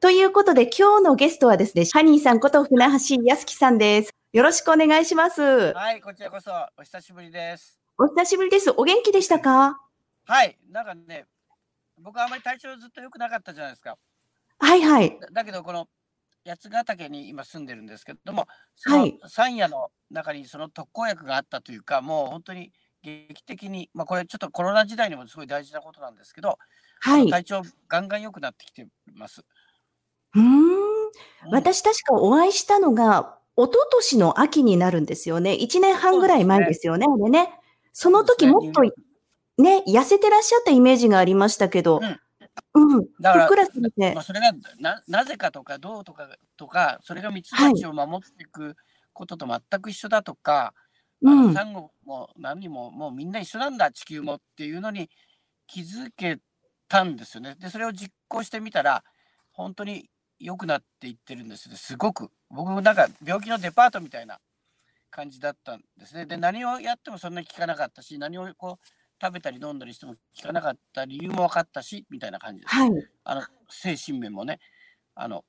ということで、今日のゲストはですね、ハニーさんこと船橋康樹さんです。よろしくお願いします。はい、こちらこそお久しぶりです。お久しぶりです。お元気でしたか？はい、なんかね、僕はあまり体調ずっと良くなかったじゃないですか。はいはい。だだけど、この八ヶ岳に今住んでるんですけども、そのはい山野の中にその特効薬があったというか、もう本当に劇的に、まあこれちょっとコロナ時代にもすごい大事なことなんですけど、はい。う体調ガンガン良くなってきてます。ーん。うん私確かお会いしたのが、一昨年の秋になるんですよね。1年半ぐらい前ですよね。あれね。その時もっとね、痩せてらっしゃったイメージがありましたけど、うん。だからふっくらされてまあ、。それがななぜかとかどうとかとかそれがミツバチを守っていくことと全く一緒だとか、あうん。のサンゴも何ももうみんな一緒なんだ地球もっていうのに気づけたんですよね。でそれを実行してみたら本当に良くなっていってるんですねすごく。僕もなんか病気のデパートみたいな感じだったんですね。で何をやってもそんなに効かなかったし何をこう食べたり飲んだりしても効かなかった理由も分かったしみたいな感じです。はい。あの精神面もね。あの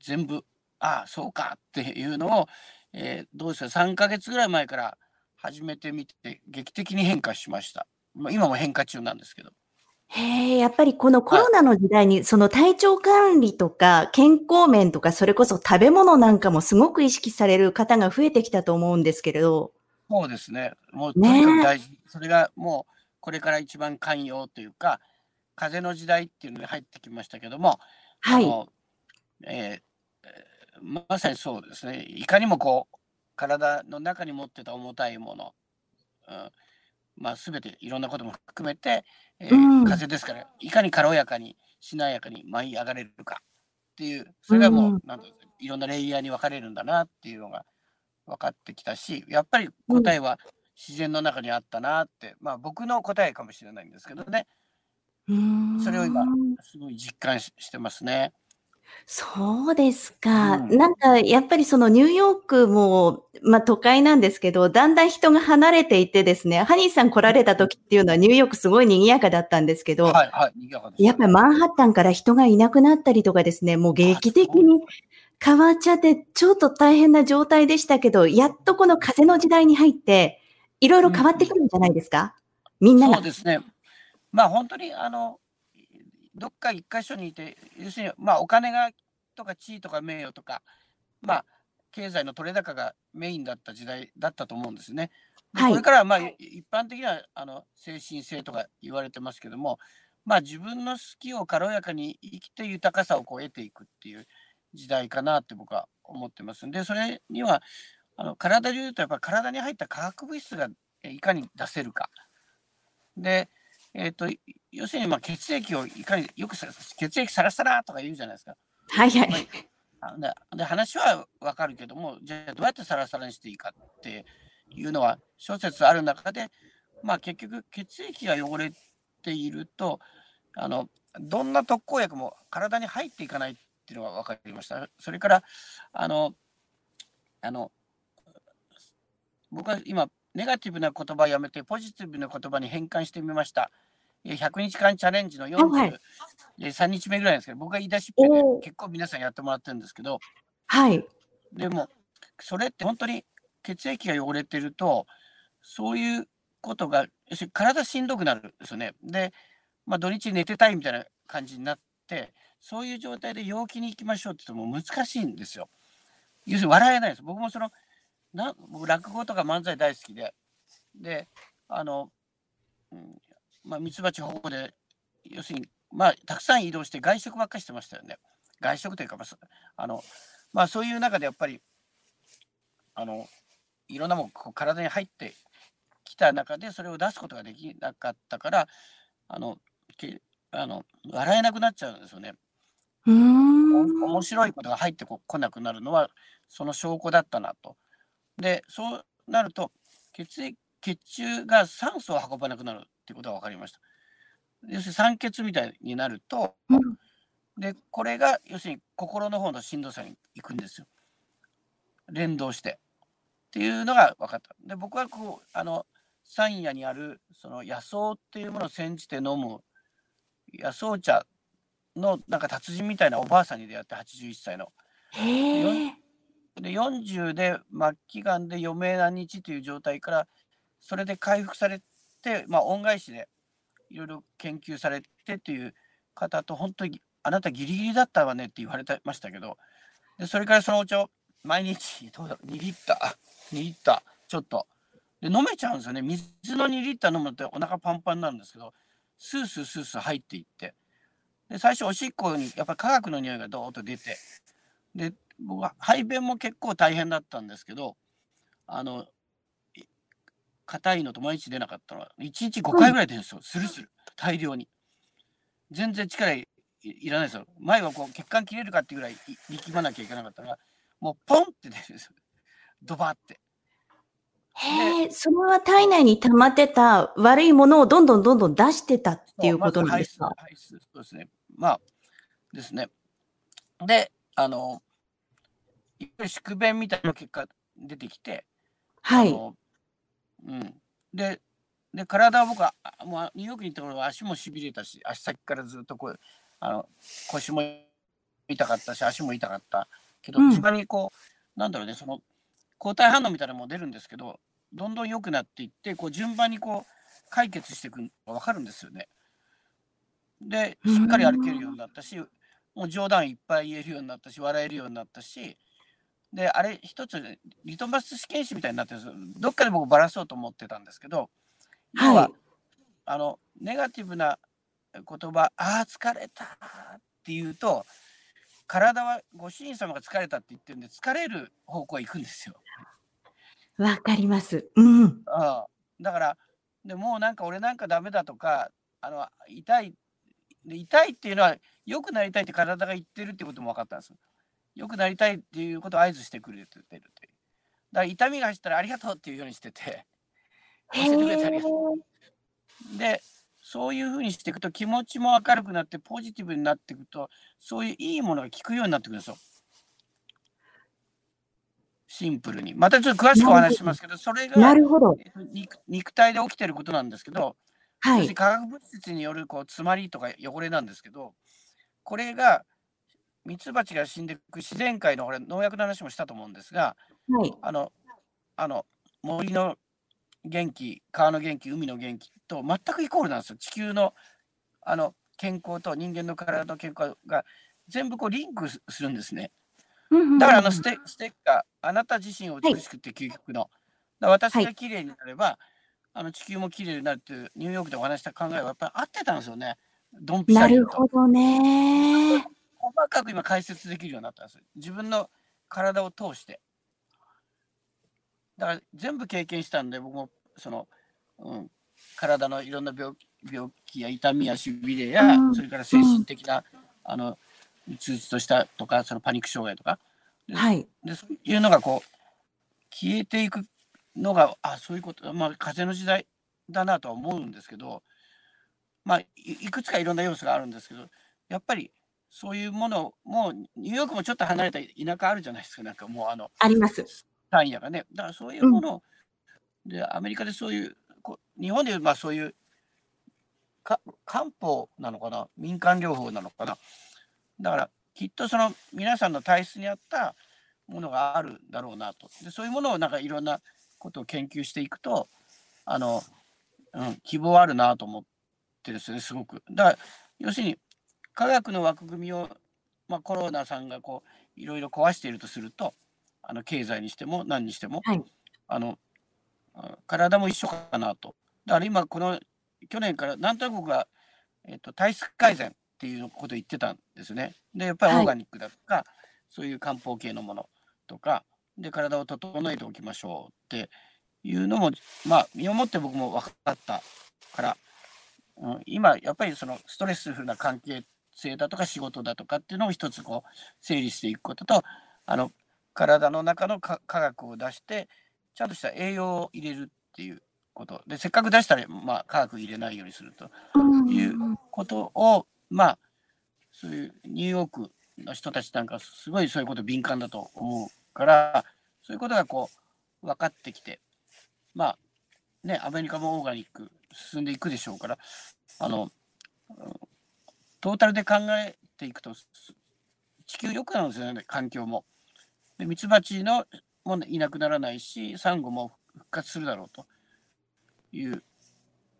全部ああそうかっていうのを、えーどうですか？3ヶ月ぐらい前から始めてみて劇的に変化しました、まあ、今も変化中なんですけどへえ、やっぱりこのコロナの時代に、その体調管理とか健康面とか、それこそ食べ物なんかもすごく意識される方が増えてきたと思うんですけれど。そうですね。もうとにかく大事、それがもうこれから一番寛容というか風の時代っていうのに入ってきましたけども、はい。えーまさにそうですね。いかにもこう体の中に持ってた重たいもの、うんまあ、全ていろんなことも含めて、えーうん。風ですからいかに軽やかにしなやかに舞い上がれるかっていうそれがもう、うん。なんていろんなレイヤーに分かれるんだなっていうのが分かってきたしやっぱり答えは自然の中にあったなって、まあ僕の答えかもしれないんですけどね。それを今すごい実感ししてますね。そうですか。うんなんか、やっぱりそのニューヨークも、まあ都会なんですけど、だんだん人が離れていってですね、ハニーさん来られた時っていうのはニューヨークすごい賑やかだったんですけど、はいはい賑やかですやっぱりマンハッタンから人がいなくなったりとかですね、もう劇的に変わっちゃって、ちょっと大変な状態でしたけど、やっとこの風の時代に入って、いろいろ変わってくるんじゃないですか、みんながそう。ですね。まあ本当にあのどっか一箇所にいて要するにまあお金がとか地位とか名誉とかまあ経済の取れ高がメインだった時代だったと思うんですね。ではいこれからはまあ一般的にはあの精神性とか言われてますけどもまあ自分の好きを軽やかに生きて豊かさをこう得ていくっていう時代かなって僕は思ってますんでそれにはあの体でいうとやっぱり体に入った化学物質がえいかに出せるか。で、えっとい要するにまあ血液をいかによくさ血液サラサラとか言うじゃないですか。はいはまい。あでで話はわかるけどもじゃあどうやってサラサラにしていいかっていうのは諸説ある中でまあ結局血液が汚れているとあのどんな特効薬も体に入っていかないっていうのが分かりました。それからあのあの僕は今ネガティブな言葉をやめてポジティブな言葉に変換してみました。え100日間チャレンジのはい43日目ぐらいですけど、僕が言い出しっぺで結構皆さんやってもらってるんですけど、はい。でもそれって本当に血液が汚れてるとそういうことが体しんどくなるんですよね。で、まあ、土日寝てたいみたいな感じになってそういう状態で陽気に行きましょうって言っても難しいんですよ。要するに笑えないです。僕もそのな僕落語とか漫才大好きでであの、うんまあ、ミツバチ保護で要するにまあたくさん移動して外食ばっかりしてましたよね。外食というか、まあそあのまあそういう中でやっぱりあのいろんなもんこう体に入ってきた中でそれを出すことができなかったからあのけあの笑えなくなっちゃうんですよね。面白いことが入ってこ来なくなるのはその証拠だったなと。でそうなると血液血中が酸素を運ばなくなるっていうことが分かりました。要するに酸欠みたいになると、うんでこれが要するに心の方のしんどさに行くんですよ。連動して。っていうのが分かった。で僕はこうあの山野にあるその野草っていうものを煎じて飲む野草茶のなんか達人みたいなおばあさんに出会って81歳の。で40で末期がんで余命何日という状態からそれで回復されて、まあ、恩返しでいろいろ研究されてという方と本当にあなたギリギリだったわねって言われてましたけどでそれからそのお茶を毎日どうだろう2リッター2リッターちょっと。で飲めちゃうんですよね。水の2リッター飲むとお腹パンパンになるんですけどスースースースー入っていって。で最初おしっこにやっぱり化学の匂いがドーッと出て。で僕は排便も結構大変だったんですけどあの硬いのと毎日出なかったのは1日5回ぐらい出るんですよ、スルスル。大量に。全然力いいらないですよ。前はこう血管切れるかっていうぐらいい力まなきゃいけなかったのがもうポンって出るんですよ。ドバって。へえ、それは体内に溜まってた悪いものをどんどんどんどん出してたっていうことなんですか、そうですね。まあですね。であの宿便みたいな結果出てきてはい。あのうん、でで体は僕はあもうニューヨークに行った頃は足もしびれたし足先からずっとこうあの腰も痛かったし足も痛かったけどうん一番にこう、なんだろうねその抗体反応みたいなのも出るんですけどどんどん良くなっていってこう順番にこう解決していくのが分かるんですよね。でしっかり歩けるようになったしもう冗談いっぱい言えるようになったし笑えるようになったしであれ一つリトマス試験紙みたいになってるんですよどっかで僕ばらそうと思ってたんですけど要は、はい。あのネガティブな言葉「ああ疲れた」っていうと体はご主人様が疲れたって言ってるんで疲れる方向へ行くんですよ。わかります。うん。ああだからでもうなんか俺なんかダメだとかあの痛いで痛いっていうのは良くなりたいって体が言ってるってことも分かったんです。良くなりたいっていうことを合図してくれてるっていう。だから痛みが走ったらありがとうっていうようにしてて教へえてくれてありえがとう。でそういうふうにしていくと気持ちも明るくなってポジティブになっていくとそういういいものが効くようになってくるんですよ。シンプルに。またちょっと詳しくお話ししますけどそれがなるほど。えっと肉肉体で起きてることなんですけど、はい。化学物質によるこう詰まりとか汚れなんですけどこれがミツバチが死んでいく自然界のこれ農薬の話もしたと思うんですがはい。あのあの森の元気川の元気海の元気と全くイコールなんですよ地球のあの健康と人間の体の健康が全部こうリンクすするんですね。だからあのステステッカー、あなた自身を美しくって究極の。だ私が綺麗になれば、あの地球も綺麗になるっていうニューヨークでお話した考えはやっぱり合ってたんですよね。ドンピシなャリと。るほどね。細かく今解説できるようになったんですよ。自分の体を通して。だから全部経験したんで、僕もその、うん、体のいろんな病病気や痛みやしびれや、うんそれから精神的な、あの、うつうつとしたとか、そのパニック障害とか。ではい。でそういうのがこう消えていくのがあそういうことまあ風の時代だなとは思うんですけどまあいいくつかいろんな要素があるんですけどやっぱりそういうものもうニューヨークもちょっと離れた田舎あるじゃないですか。なんかもうあのあります。単位がね。だからそういうものを、でアメリカでそういうこ日本でいうまあそういうか漢方なのかな。民間療法なのかな。だからきっとその皆さんの体質に合ったものがあるだろうなと。でそういうものをなんかいろんなことを研究していくとあの、うん、希望あるなと思ってですねすごく。だから要するに科学の枠組みを、まあ、コロナさんがこういろいろ壊しているとするとあの経済にしても何にしても、はい。あのあ体も一緒かなと。だから今この去年からなんとなく僕は、えっと体質改善っていうことを言ってたんですね。でやっぱりオーガニックだとか、そういう漢方系のものとかで体を整えておきましょうっていうのもまあ身をもって僕も分かったから、うん、今やっぱりそのストレスフルな関係性だとか仕事だとかっていうのを一つこう整理していくこととあの体の中のか科学を出してちゃんとした栄養を入れるっていうこと。でせっかく出したら、まあ、科学入れないようにするということをまあそういうニューヨークの人たちなんかすごいそういうこと敏感だと思うからそういうことがこう分かってきてまあねアメリカもオーガニック進んでいくでしょうからあのトータルで考えっていくと、す地球良くなるんですよね、環境も。で、ミツバチのもいなくならないし、サンゴも復活するだろうという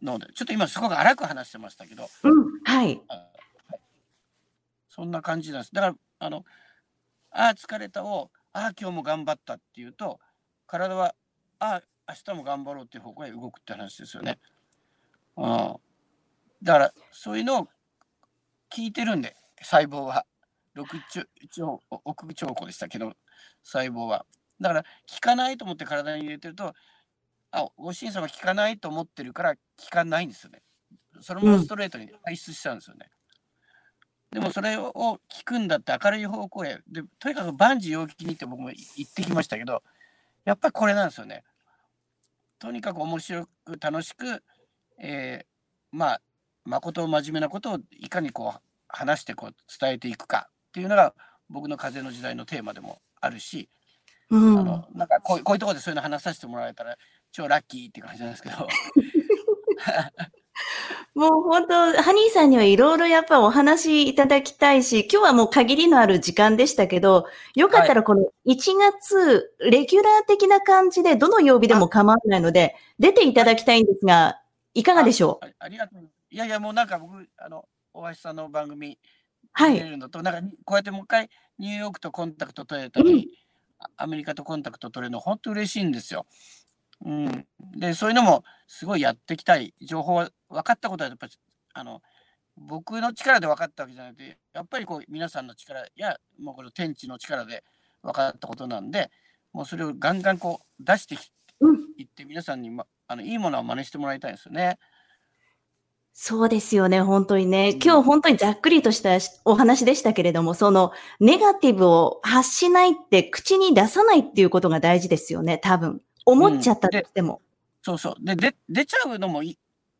ので、ちょっと今すごく荒く話してましたけど、うん、はい。あそんな感じなんです。だから、あの、ああ、疲れたを、ああ、今日も頑張ったっていうと、体は、ああ、明日も頑張ろうっていう方向へ動くって話ですよね。うん。だから、そういうのを聞いてるんで、細胞は。6兆億兆個でしたけど、細胞は。だから、効かないと思って体に入れてると、あ、ご主人様効かないと思ってるから効かないんですよね。それもストレートに排出しちゃうんですよね。でもそれを聞くんだって明るい方向へ。で、とにかく万事陽気にって僕も言ってきましたけど、やっぱりこれなんですよね。とにかく面白く楽しく、えー、まあ、誠真面目なことをいかにこう話してこう伝えていくかっていうのが僕の風の時代のテーマでもあるし、うん、あのなんかこうこういうところでそういうの話させてもらえたら超ラッキーっていう感じなんですけど。もう本当、ハニーさんにはいろいろやっぱお話いただきたいし、今日はもう限りのある時間でしたけど、よかったらこの1月、レギュラー的な感じでどの曜日でも構わないので、出ていただきたいんですが、いかがでしょう？あありがとう。いやいや、もうなんか僕、あの、大橋さんの番組はい。出れるのと、なんかこうやってもう一回ニューヨークとコンタクト取れたり、あアメリカとコンタクト取れるの本当嬉しいんですよ。うん、でそういうのもすごいやっていきたい情報は分かったことはやっぱりあの僕の力で分かったわけじゃなくてやっぱりこう皆さんの力やもうこの天地の力で分かったことなんでもうそれをガンガンこう出してうん。いって皆さんに、ま、あのいいものを真似してもらいたいですよね。そうですよね、本当にね。うん今日本当にざっくりとしたお話でしたけれども、そのネガティブを発しないって口に出さないっていうことが大事ですよね、多分。思っちゃったとしても。そうそう。で、で出ちゃうのもいい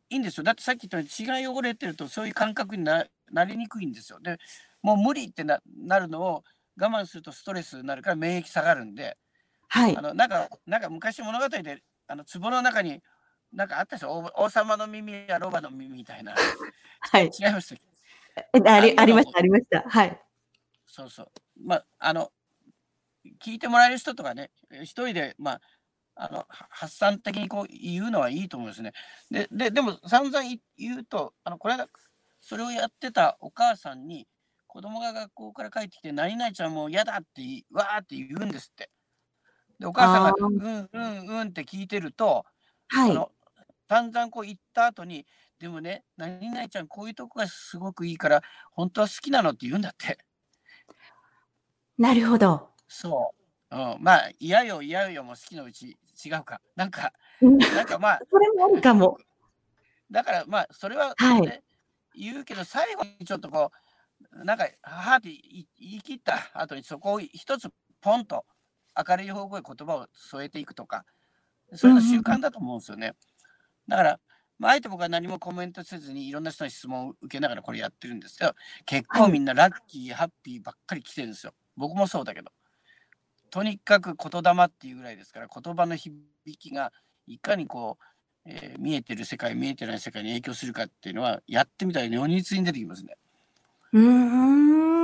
いいんですよ。だってさっき言ったように血が汚れてるとそういう感覚にななりにくいんですよ。で、もう無理ってななるのを我慢するとストレスになるから免疫下がるんで、はいあ。のなんかなんか昔物語であの壺の中になんかあったでしょ？王王様の耳やロバの耳みたいな。はい。違いましたありあありました、ありました。はい。そうそう。まあ、あの、聞いてもらえる人とかね、え一人で、まあ、あのは発散的にこう言うのはいいと思うんですね。で、ででも散々い言うと、あのこれそれをやってたお母さんに、子供が学校から帰ってきて、何々ちゃんもう嫌だってわーって言うんですって。で、お母さんがうんうんうんって聞いてると、はい。あの散々こう言った後に、でもね、何々ちゃんこういうとこがすごくいいから、本当は好きなのって言うんだって。なるほど。そう。うん、まあ、嫌よ嫌よも好きのうち違うか。なんか、うんなんかまあ、それもあるかも。だからまあ、それは、ねはい言うけど、最後にちょっとこう、なんか、はーって言い言い切った後に、そこを一つポンと明るい方向へ言葉を添えていくとか、そういうの習慣だと思うんですよね。だから、まあ、あえて僕は何もコメントせずにいろんな人に質問を受けながらこれやってるんですけど、結構みんなラッキー、ハッピーばっかり来てるんですよ。僕もそうだけど。とにかく言霊っていうぐらいですから、言葉の響きがいかにこう、えー見えてる世界、見えてない世界に影響するかっていうのは、やってみたら如実に出てきますね。うー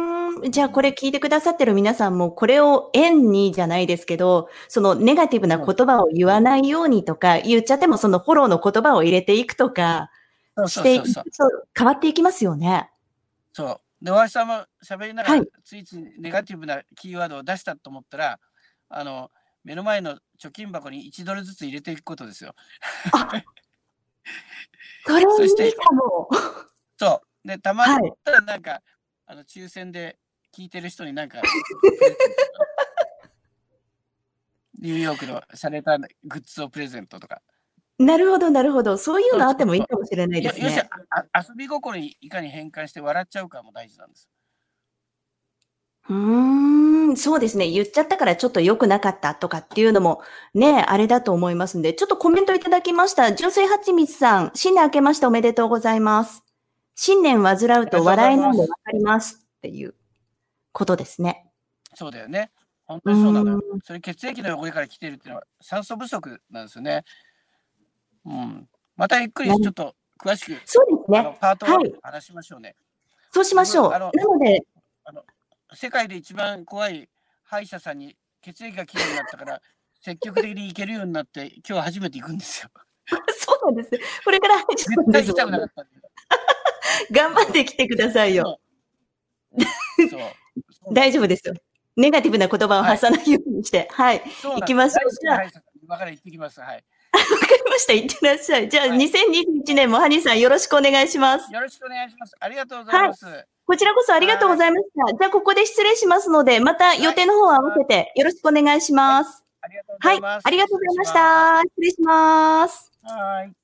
ん。じゃあこれ聞いてくださってる皆さんもこれを縁にじゃないですけど、そのネガティブな言葉を言わないようにとか、言っちゃってもそのフォローの言葉を入れていくとかしていく。と変わっていきますよね。そう。で、大橋さんも喋りながら、はいついついネガティブなキーワードを出したと思ったら、あの、目の前の貯金箱に1ドルずつ入れていくことですよ。そ れいいかも。そう。で、たまにはいったらなんか、あの抽選で聞いてる人になんか、ニューヨークのされたグッズをプレゼントとか。なるほど、なるほど。そういうのあってもいいかもしれないですよしね。ああ遊び心にいかに変換して笑っちゃうかも大事なんです。うーん、そうですね。言っちゃったからちょっと良くなかったとかっていうのもね、あれだと思いますんで、ちょっとコメントいただきました。純粋はちみつさん、新年明けましておめでとうございます。新年患うと笑いなんでわかりますっていうことですね。そうだよね。本当にそうなのよう。それ血液の汚れから来てるっていうのは酸素不足なんですよね。うん。またゆっくりちょっと詳しく、そうですね。あのパートをはい話しましょうね。そうしましょう。僕あのなので、世界で一番怖い歯医者さんに血液がきれいになったから、積極的に行けるようになって、今日初めて行くんですよ。そうなんですね。これから歯医者さんです絶対行きたくなかったんだよ。頑張ってきてくださいよ。そう。そう大丈夫ですよ。ネガティブな言葉を発さないようにして。はい。わ、そうなん行きましょう大好きな歯医者さんに今から行ってきます。はい。かりました。いってらっしゃい。じゃあ、はい2021年もハニーさんよろしくお願いします。よろしくお願いします。ありがとうございます。こちらこそありがとうございました。じゃあ、ここで失礼しますので、また予定の方を合わせてよろしくお願いします。ありがとうごはい。ざいます。ありがとうございました。失礼します。はい。